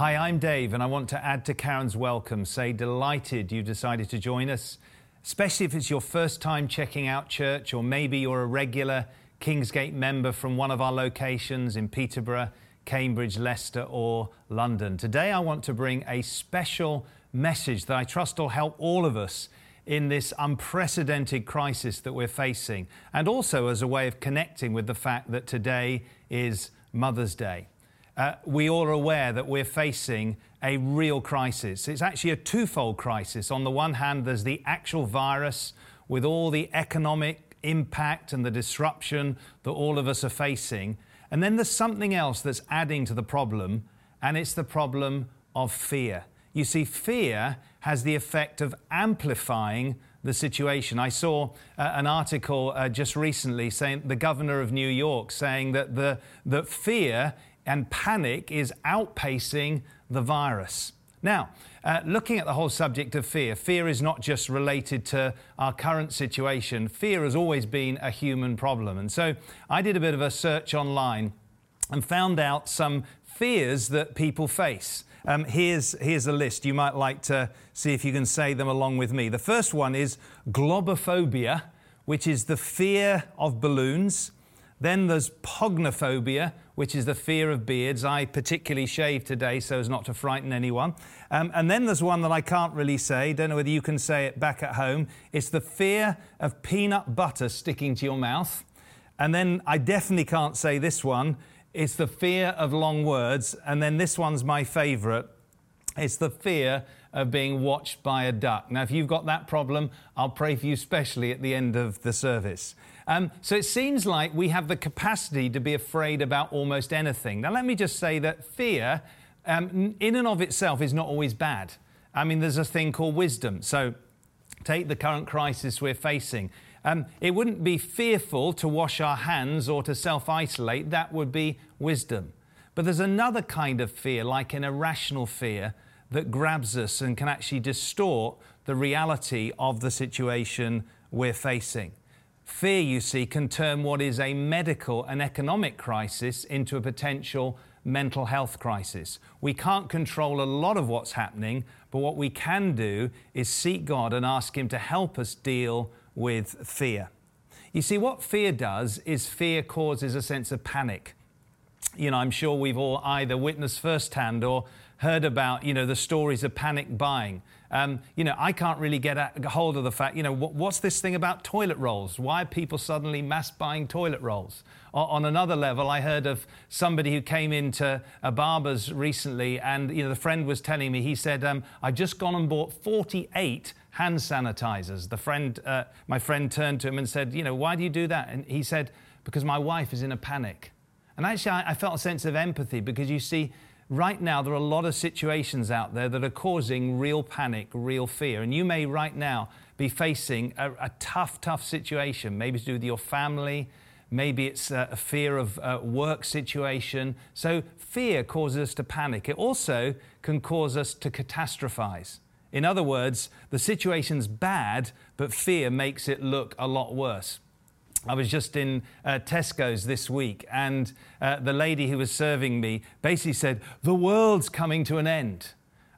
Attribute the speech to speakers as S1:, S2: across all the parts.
S1: Hi, I'm Dave, and I want to add to Karen's welcome. Say, delighted you decided to join us, especially if it's your first time checking out church, or maybe you're a regular Kingsgate member from one of our locations in Peterborough, Cambridge, Leicester, or London. Today, I want to bring a special message that I trust will help all of us in this unprecedented crisis that we're facing, and also as a way of connecting with the fact that today is Mother's Day uh, we all are aware that we're facing a real crisis. It's actually a twofold crisis. On the one hand, there's the actual virus with all the economic impact and the disruption that all of us are facing. And then there's something else that's adding to the problem, and it's the problem of fear. You see, fear has the effect of amplifying the situation. I saw uh, an article uh, just recently saying the governor of New York saying that the that fear and panic is outpacing the virus. Now, uh, looking at the whole subject of fear, fear is not just related to our current situation. Fear has always been a human problem. And so I did a bit of a search online and found out some fears that people face. Um, here's, here's a list. You might like to see if you can say them along with me. The first one is globophobia, which is the fear of balloons. Then there's pognophobia, which is the fear of beards. I particularly shave today so as not to frighten anyone. Um, and then there's one that I can't really say, don't know whether you can say it back at home. It's the fear of peanut butter sticking to your mouth. And then I definitely can't say this one. It's the fear of long words. And then this one's my favorite. It's the fear of being watched by a duck. Now, if you've got that problem, I'll pray for you specially at the end of the service. Um, so it seems like we have the capacity to be afraid about almost anything. Now, let me just say that fear, um, in and of itself, is not always bad. I mean, there's a thing called wisdom. So, take the current crisis we're facing. Um, it wouldn't be fearful to wash our hands or to self isolate, that would be wisdom. But there's another kind of fear, like an irrational fear, that grabs us and can actually distort the reality of the situation we're facing. Fear, you see, can turn what is a medical and economic crisis into a potential mental health crisis. We can't control a lot of what's happening, but what we can do is seek God and ask Him to help us deal with fear. You see, what fear does is fear causes a sense of panic. You know, I'm sure we've all either witnessed firsthand or heard about, you know, the stories of panic buying. Um, you know, I can't really get a hold of the fact, you know, what, what's this thing about toilet rolls? Why are people suddenly mass buying toilet rolls? O- on another level, I heard of somebody who came into a barber's recently, and, you know, the friend was telling me, he said, um, I've just gone and bought 48 hand sanitizers. The friend, uh, my friend turned to him and said, you know, why do you do that? And he said, because my wife is in a panic. And actually, I, I felt a sense of empathy because you see, right now there are a lot of situations out there that are causing real panic, real fear. And you may right now be facing a, a tough, tough situation, maybe it's to do with your family. Maybe it's a, fear of a work situation. So, fear causes us to panic. It also can cause us to catastrophize. In other words, the situation's bad, but fear makes it look a lot worse. I was just in uh, Tesco's this week, and uh, the lady who was serving me basically said, The world's coming to an end.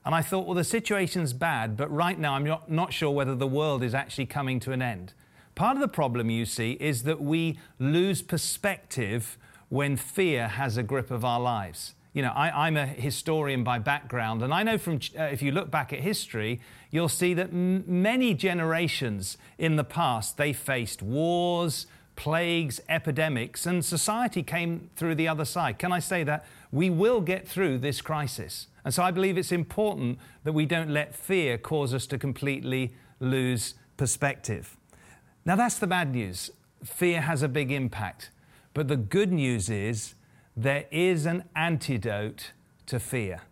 S1: And I thought, well, the situation's bad, but right now I'm not, not sure whether the world is actually coming to an end. Part of the problem, you see, is that we lose perspective when fear has a grip of our lives. You know, I, am a historian by background, and I know from, uh, if you look back at history, you'll see that m- many generations in the past, they faced wars, plagues, epidemics, and society came through the other side. Can I say that? We will get through this crisis. And so I believe it's important that we don't let fear cause us to completely lose perspective. Now, that's the bad news. Fear has a big impact. But the good news is there is an antidote to fear.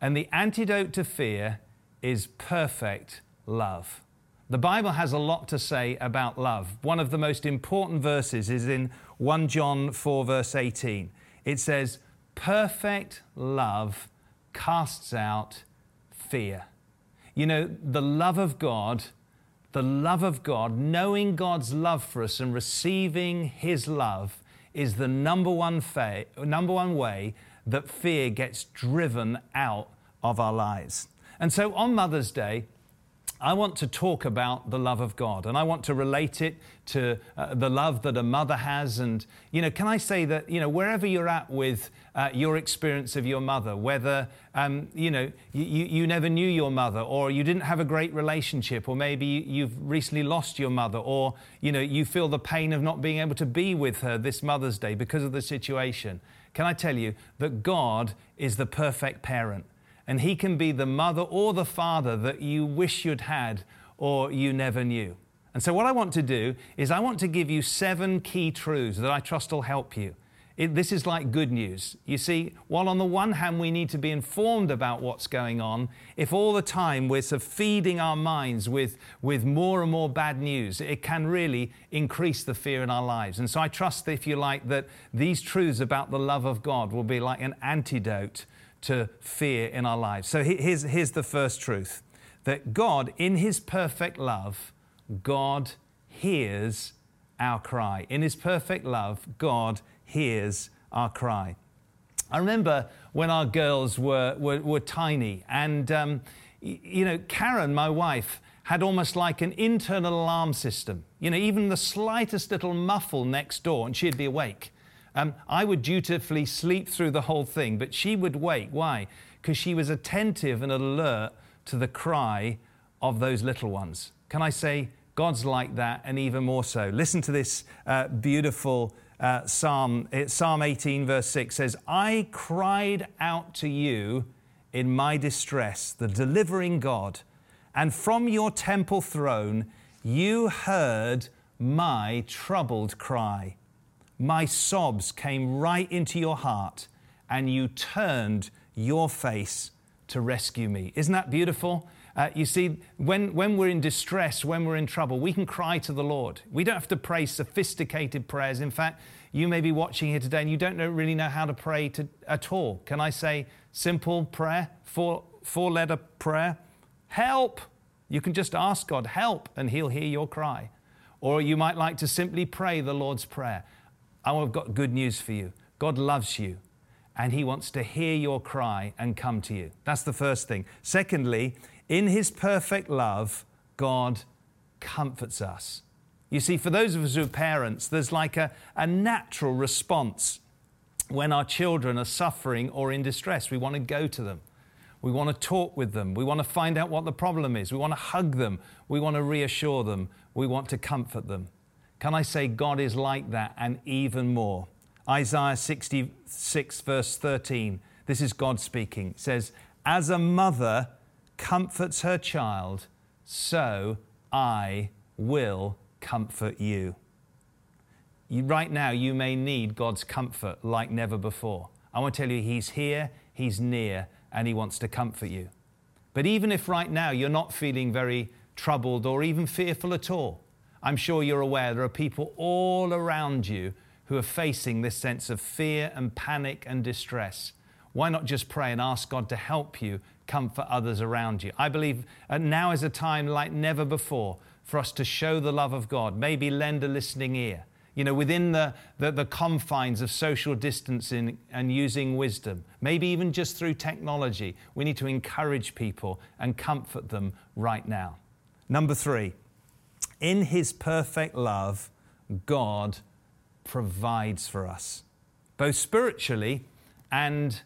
S1: And the antidote to fear is perfect love. The Bible has a lot to say about love. One of the most important verses is in 1 John 4, verse 18. It says, Perfect love casts out fear. You know, the love of God, the love of God, knowing God's love for us and receiving His love is the number one, fa- number one way that fear gets driven out of our lives. And so on Mother's Day, I want to talk about the love of God and I want to relate it to uh, the love that a mother has. And, you know, can I say that, you know, wherever you're at with uh, your experience of your mother, whether, um, you know, you, you never knew your mother or you didn't have a great relationship or maybe you've recently lost your mother or, you know, you feel the pain of not being able to be with her this Mother's Day because of the situation. Can I tell you that God is the perfect parent? And He can be the mother or the father that you wish you'd had or you never knew. And so, what I want to do is, I want to give you seven key truths that I trust will help you. It, this is like good news. You see, while on the one hand we need to be informed about what's going on, if all the time we're sort of feeding our minds with, with more and more bad news, it can really increase the fear in our lives. And so I trust, if you like, that these truths about the love of God will be like an antidote to fear in our lives. So here's, here's the first truth that God, in His perfect love, God hears our cry. In His perfect love, God hears our cry. I remember when our girls were, were, were tiny, and um, you know, Karen, my wife, had almost like an internal alarm system. You know, even the slightest little muffle next door, and she'd be awake. Um, I would dutifully sleep through the whole thing, but she would wake. Why? Because she was attentive and alert to the cry of those little ones. Can I say, God's like that, and even more so? Listen to this uh, beautiful uh, psalm. It, psalm 18, verse 6 says, I cried out to you in my distress, the delivering God, and from your temple throne you heard my troubled cry. My sobs came right into your heart, and you turned your face to rescue me. Isn't that beautiful? Uh, you see, when, when we're in distress, when we're in trouble, we can cry to the Lord. We don't have to pray sophisticated prayers. In fact, you may be watching here today and you don't know, really know how to pray to, at all. Can I say simple prayer, four, four letter prayer? Help! You can just ask God, help, and He'll hear your cry. Or you might like to simply pray the Lord's Prayer. Oh, I've got good news for you. God loves you and He wants to hear your cry and come to you. That's the first thing. Secondly, in His perfect love, God comforts us. You see, for those of us who are parents, there's like a, a natural response when our children are suffering or in distress. We want to go to them. We want to talk with them. We want to find out what the problem is. We want to hug them. We want to reassure them. We want to comfort them. Can I say God is like that and even more? Isaiah 66, verse 13, this is God speaking, says, As a mother comforts her child, so I will comfort you. you. Right now, you may need God's comfort like never before. I want to tell you, He's here, He's near, and He wants to comfort you. But even if right now you're not feeling very troubled or even fearful at all, I'm sure you're aware there are people all around you who are facing this sense of fear and panic and distress. Why not just pray and ask God to help you comfort others around you? I believe uh, now is a time like never before for us to show the love of God, maybe lend a listening ear. You know, within the, the, the confines of social distancing and using wisdom, maybe even just through technology, we need to encourage people and comfort them right now. Number three, in His perfect love, God provides for us, both spiritually and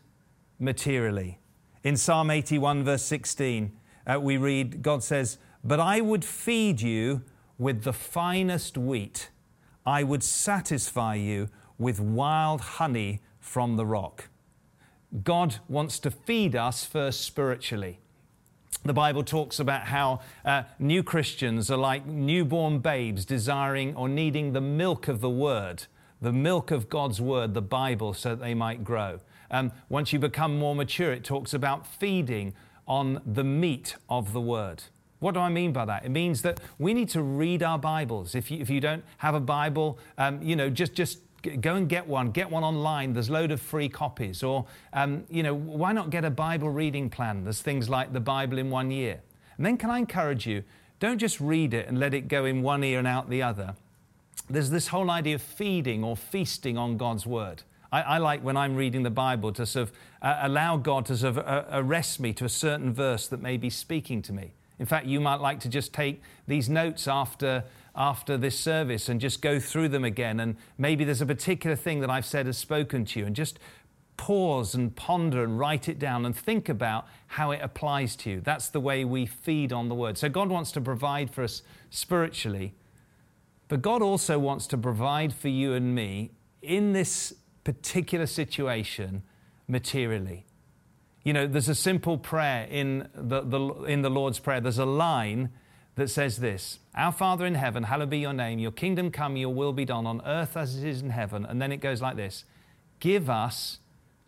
S1: materially. In Psalm 81, verse 16, uh, we read, God says, But I would feed you with the finest wheat, I would satisfy you with wild honey from the rock. God wants to feed us first spiritually the Bible talks about how uh, new Christians are like newborn babes desiring or needing the milk of the Word, the milk of God's Word, the Bible, so that they might grow. Um, once you become more mature, it talks about feeding on the meat of the Word. What do I mean by that? It means that we need to read our Bibles. If you, if you don't have a Bible, um, you know, just, just go and get one. Get one online. There's load of free copies. Or, um, you know, why not get a Bible reading plan? There's things like the Bible in one year. And then can I encourage you, don't just read it and let it go in one ear and out the other. There's this whole idea of feeding or feasting on God's Word. I, I like when I'm reading the Bible to sort of uh, allow God to sort of uh, arrest me to a certain verse that may be speaking to me. In fact, you might like to just take these notes after, after this service and just go through them again. And maybe there's a particular thing that I've said has spoken to you, and just pause and ponder and write it down and think about how it applies to you. That's the way we feed on the word. So God wants to provide for us spiritually, but God also wants to provide for you and me in this particular situation materially. You know, there's a simple prayer in the, the, in the Lord's Prayer. There's a line that says this Our Father in heaven, hallowed be your name, your kingdom come, your will be done on earth as it is in heaven. And then it goes like this Give us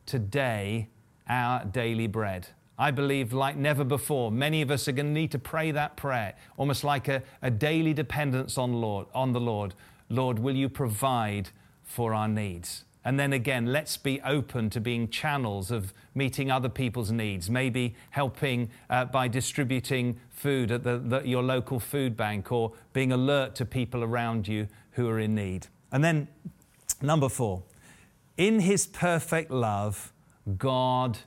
S1: today our daily bread. I believe, like never before, many of us are going to need to pray that prayer, almost like a, a daily dependence on, Lord, on the Lord. Lord, will you provide for our needs? And then again, let's be open to being channels of meeting other people's needs, maybe helping uh, by distributing food at the, the, your local food bank or being alert to people around you who are in need. And then, number four, in his perfect love, God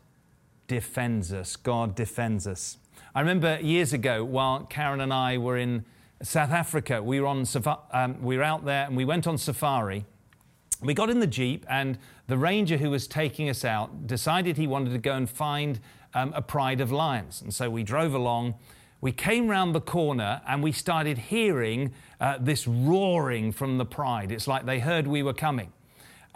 S1: defends us. God defends us. I remember years ago while Karen and I were in South Africa, we were, on, um, we were out there and we went on safari we got in the Jeep, and the ranger who was taking us out decided he wanted to go and find um, a pride of lions. And so we drove along. We came round the corner and we started hearing uh, this roaring from the pride. It's like they heard we were coming.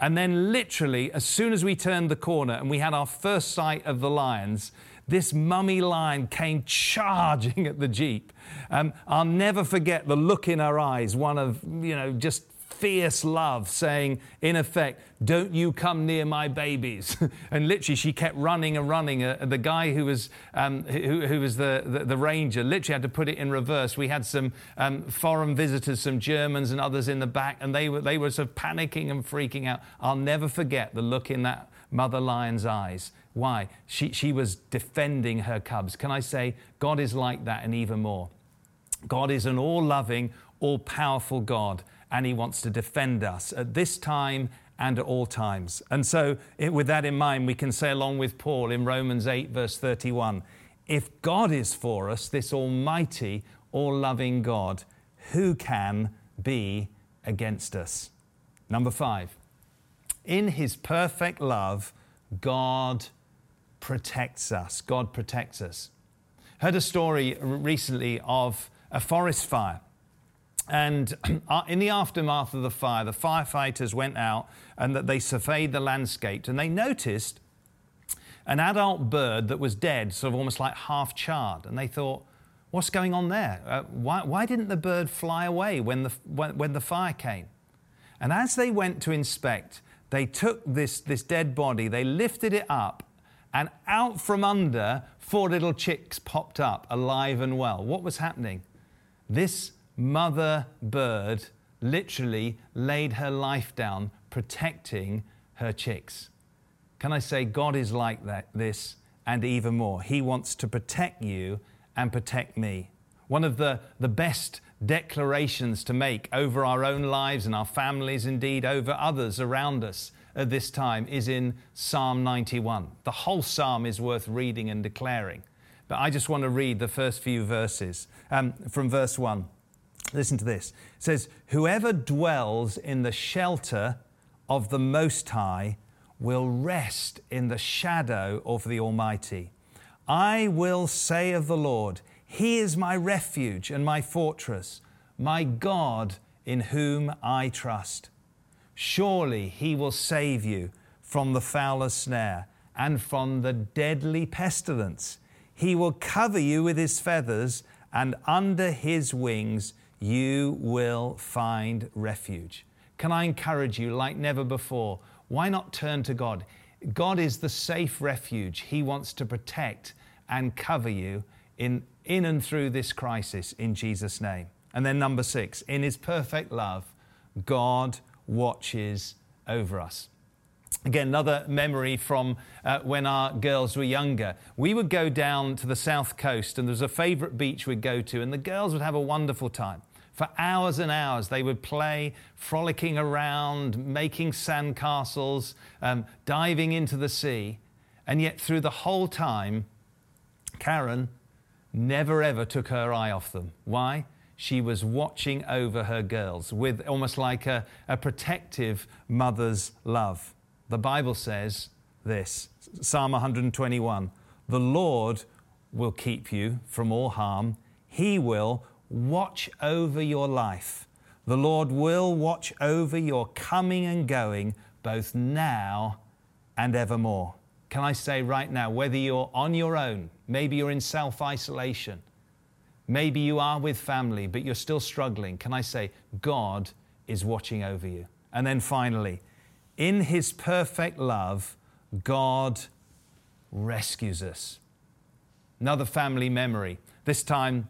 S1: And then, literally, as soon as we turned the corner and we had our first sight of the lions, this mummy lion came charging at the Jeep. Um, I'll never forget the look in her eyes, one of, you know, just fierce love, saying, in effect, Don't you come near my babies. and literally, she kept running and running. Uh, the guy who was, um, who, who, was the, the, the, ranger literally had to put it in reverse. We had some um, foreign visitors, some Germans and others in the back, and they were, they were sort of panicking and freaking out. I'll never forget the look in that mother lion's eyes. Why? She, she was defending her cubs. Can I say, God is like that and even more? God is an all loving, all powerful God and He wants to defend us at this time and at all times. And so, it, with that in mind, we can say, along with Paul in Romans 8, verse 31, if God is for us, this almighty, all loving God, who can be against us? Number five, in His perfect love, God protects us. God protects us. Heard a story recently of a forest fire and uh, in the aftermath of the fire, the firefighters went out and that they surveyed the landscape and they noticed an adult bird that was dead, sort of almost like half charred. And they thought, what's going on there? Uh, why, why, didn't the bird fly away when the, when, when the fire came? And as they went to inspect, they took this, this dead body, they lifted it up, and out from under, four little chicks popped up, alive and well. What was happening? This mother bird literally laid her life down protecting her chicks. Can I say God is like that, this and even more? He wants to protect you and protect me. One of the, the best declarations to make over our own lives and our families, indeed over others around us at this time, is in Psalm 91. The whole psalm is worth reading and declaring. But I just want to read the first few verses um, from verse 1. Listen to this. It says, Whoever dwells in the shelter of the Most High will rest in the shadow of the Almighty. I will say of the Lord, He is my refuge and my fortress, my God in whom I trust. Surely He will save you from the fowler's snare and from the deadly pestilence. He will cover you with His feathers, and under His wings you will find refuge. Can I encourage you, like never before? Why not turn to God? God is the safe refuge. He wants to protect and cover you in, in and through this crisis in Jesus' name. And then, number six, in His perfect love, God watches over us. Again, another memory from uh, when our girls were younger. We would go down to the south coast, and there was a favorite beach we'd go to, and the girls would have a wonderful time For hours and hours, they would play, frolicking around, making sandcastles, um, diving into the sea. And yet, through the whole time, Karen never ever took her eye off them. Why? She was watching over her girls with almost like a, a protective mother's love. The Bible says this Psalm 121 The Lord will keep you from all harm, He will watch over your life. The Lord will watch over your coming and going, both now and evermore. Can I say right now, whether you're on your own, maybe you're in self isolation, maybe you are with family, but you're still struggling, can I say, God is watching over you? And then finally, in His perfect love, God rescues us. Another family memory. This time,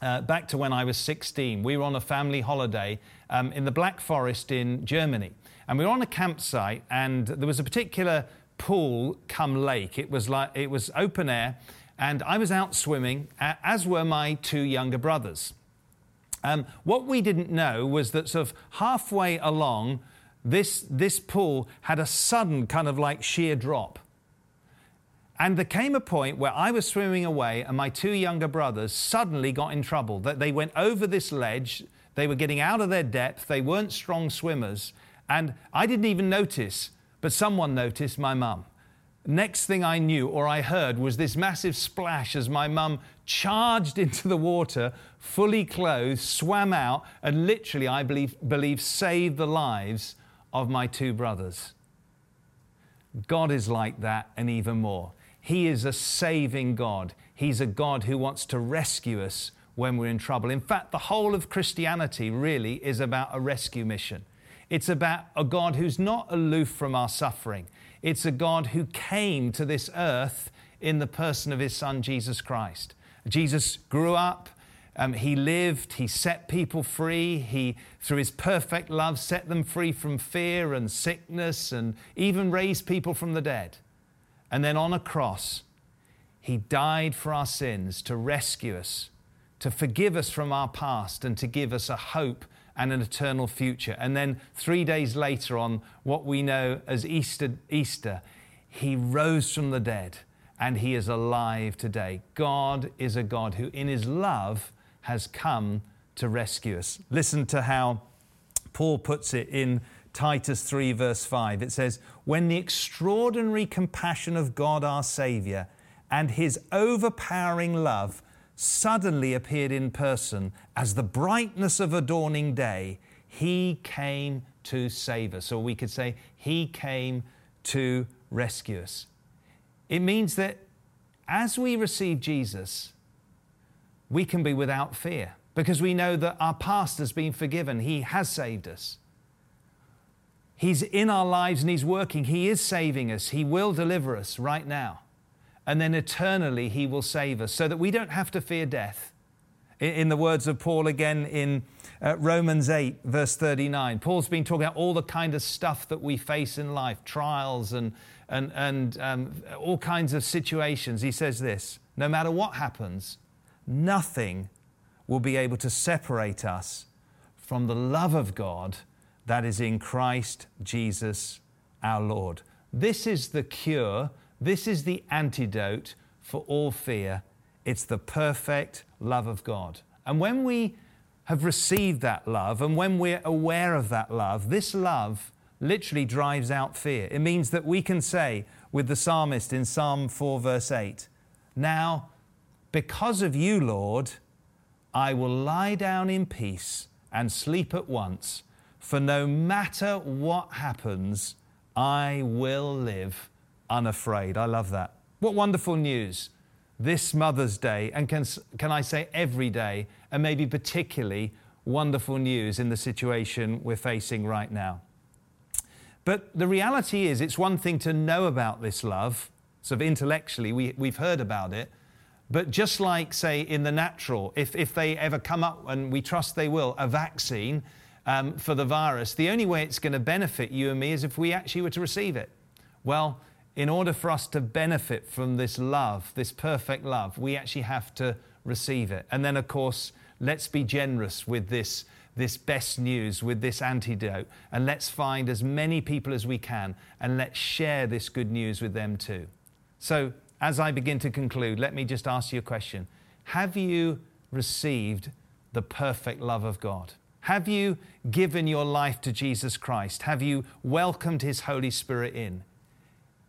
S1: uh, back to when I was 16, we were on a family holiday um, in the Black Forest in Germany. And we were on a campsite, and there was a particular pool come lake. It was like it was open air, and I was out swimming, as were my two younger brothers. Um, what we didn't know was that sort of halfway along, this, this pool had a sudden kind of like sheer drop. And there came a point where I was swimming away, and my two younger brothers suddenly got in trouble. That they went over this ledge, they were getting out of their depth, they weren't strong swimmers, and I didn't even notice but someone noticed my mum. Next thing I knew or I heard was this massive splash as my mum charged into the water, fully clothed, swam out, and literally, I believe, believe saved the lives of my two brothers. God is like that and even more. He is a saving God. He's a God who wants to rescue us when we're in trouble. In fact, the whole of Christianity really is about a rescue mission. It's about a God who's not aloof from our suffering. It's a God who came to this earth in the person of his son, Jesus Christ. Jesus grew up, um, he lived, he set people free, he, through his perfect love, set them free from fear and sickness and even raised people from the dead. And then on a cross, he died for our sins to rescue us, to forgive us from our past, and to give us a hope and an eternal future. And then three days later, on what we know as Easter, Easter, he rose from the dead and he is alive today. God is a God who, in his love, has come to rescue us. Listen to how Paul puts it in Titus 3, verse 5. It says, When the extraordinary compassion of God our Saviour and his overpowering love suddenly appeared in person as the brightness of a dawning day, he came to save us. Or we could say, he came to rescue us. It means that as we receive Jesus, we can be without fear because we know that our past has been forgiven. He has saved us. He's in our lives and He's working. He is saving us. He will deliver us right now and then eternally he will save us so that we don't have to fear death. In the words of Paul again in uh, Romans 8, verse 39, Paul's been talking about all the kind of stuff that we face in life, trials and, and, and um, all kinds of situations. He says this no matter what happens, nothing will be able to separate us from the love of God that is in Christ Jesus our Lord. This is the cure this is the antidote for all fear. It's the perfect love of God. And when we have received that love and when we're aware of that love, this love literally drives out fear. It means that we can say with the psalmist in Psalm 4, verse 8, Now, because of you, Lord, I will lie down in peace and sleep at once, for no matter what happens, I will live unafraid. I love that. What wonderful news this Mother's Day, and can, can I say every day, and maybe particularly wonderful news in the situation we're facing right now. But the reality is, it's one thing to know about this love, sort of intellectually, we, we've heard about it. But just like, say, in the natural, if, if they ever come up, and we trust they will, a vaccine um, for the virus, the only way it's going to benefit you and me is if we actually were to receive it. Well, in order for us to benefit from this love, this perfect love, we actually have to receive it. And then, of course, let's be generous with this, this best news, with this antidote, and let's find as many people as we can and let's share this good news with them too. So, as I begin to conclude, let me just ask you a question Have you received the perfect love of God? Have you given your life to Jesus Christ? Have you welcomed His Holy Spirit in?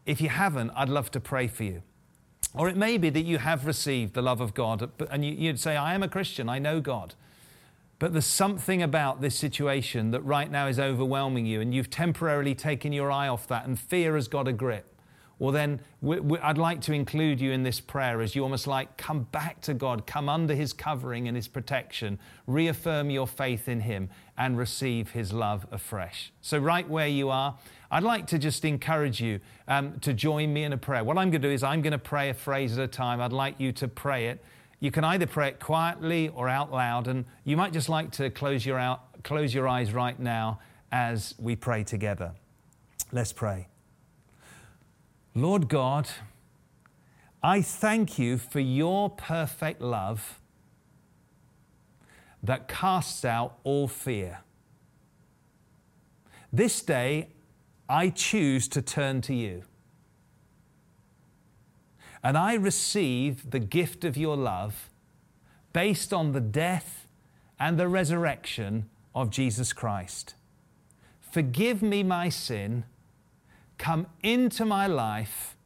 S1: If you haven't, I'd love to pray for you. Or it may be that you have received the love of God and you'd say, I am a Christian, I know God. But there's something about this situation that right now is overwhelming you, and you've temporarily taken your eye off that, and fear has got a grip. Well, then we, we, I'd like to include you in this prayer as you almost like come back to God, come under His covering and His protection, reaffirm your faith in Him, and receive His love afresh. So, right where you are, I'd like to just encourage you um, to join me in a prayer. What I'm going to do is I'm going to pray a phrase at a time. I'd like you to pray it. You can either pray it quietly or out loud, and you might just like to close your, out, close your eyes right now as we pray together. Let's pray. Lord God, I thank you for your perfect love that casts out all fear. This day, I choose to turn to you. And I receive the gift of your love based on the death and the resurrection of Jesus Christ. Forgive me my sin, come into my life,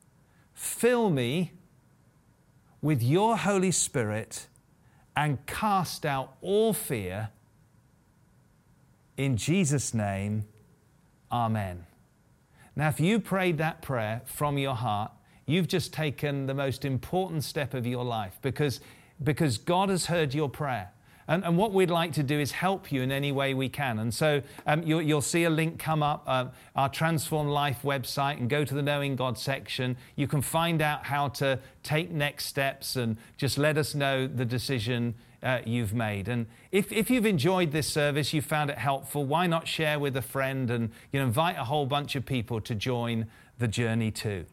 S1: fill me with your Holy Spirit, and cast out all fear. In Jesus' name, Amen. Now, if you prayed that prayer from your heart, you've just taken the most important step of your life because, because God has heard your prayer. And, and, what we'd like to do is help you in any way we can. And so um, you'll, you'll, see a link come up, uh, our Transform Life website, and go to the Knowing God section. You can find out how to take next steps and just let us know the decision uh, you've made. And if, if you've enjoyed this service, you found it helpful, why not share with a friend and you know, invite a whole bunch of people to join the journey too?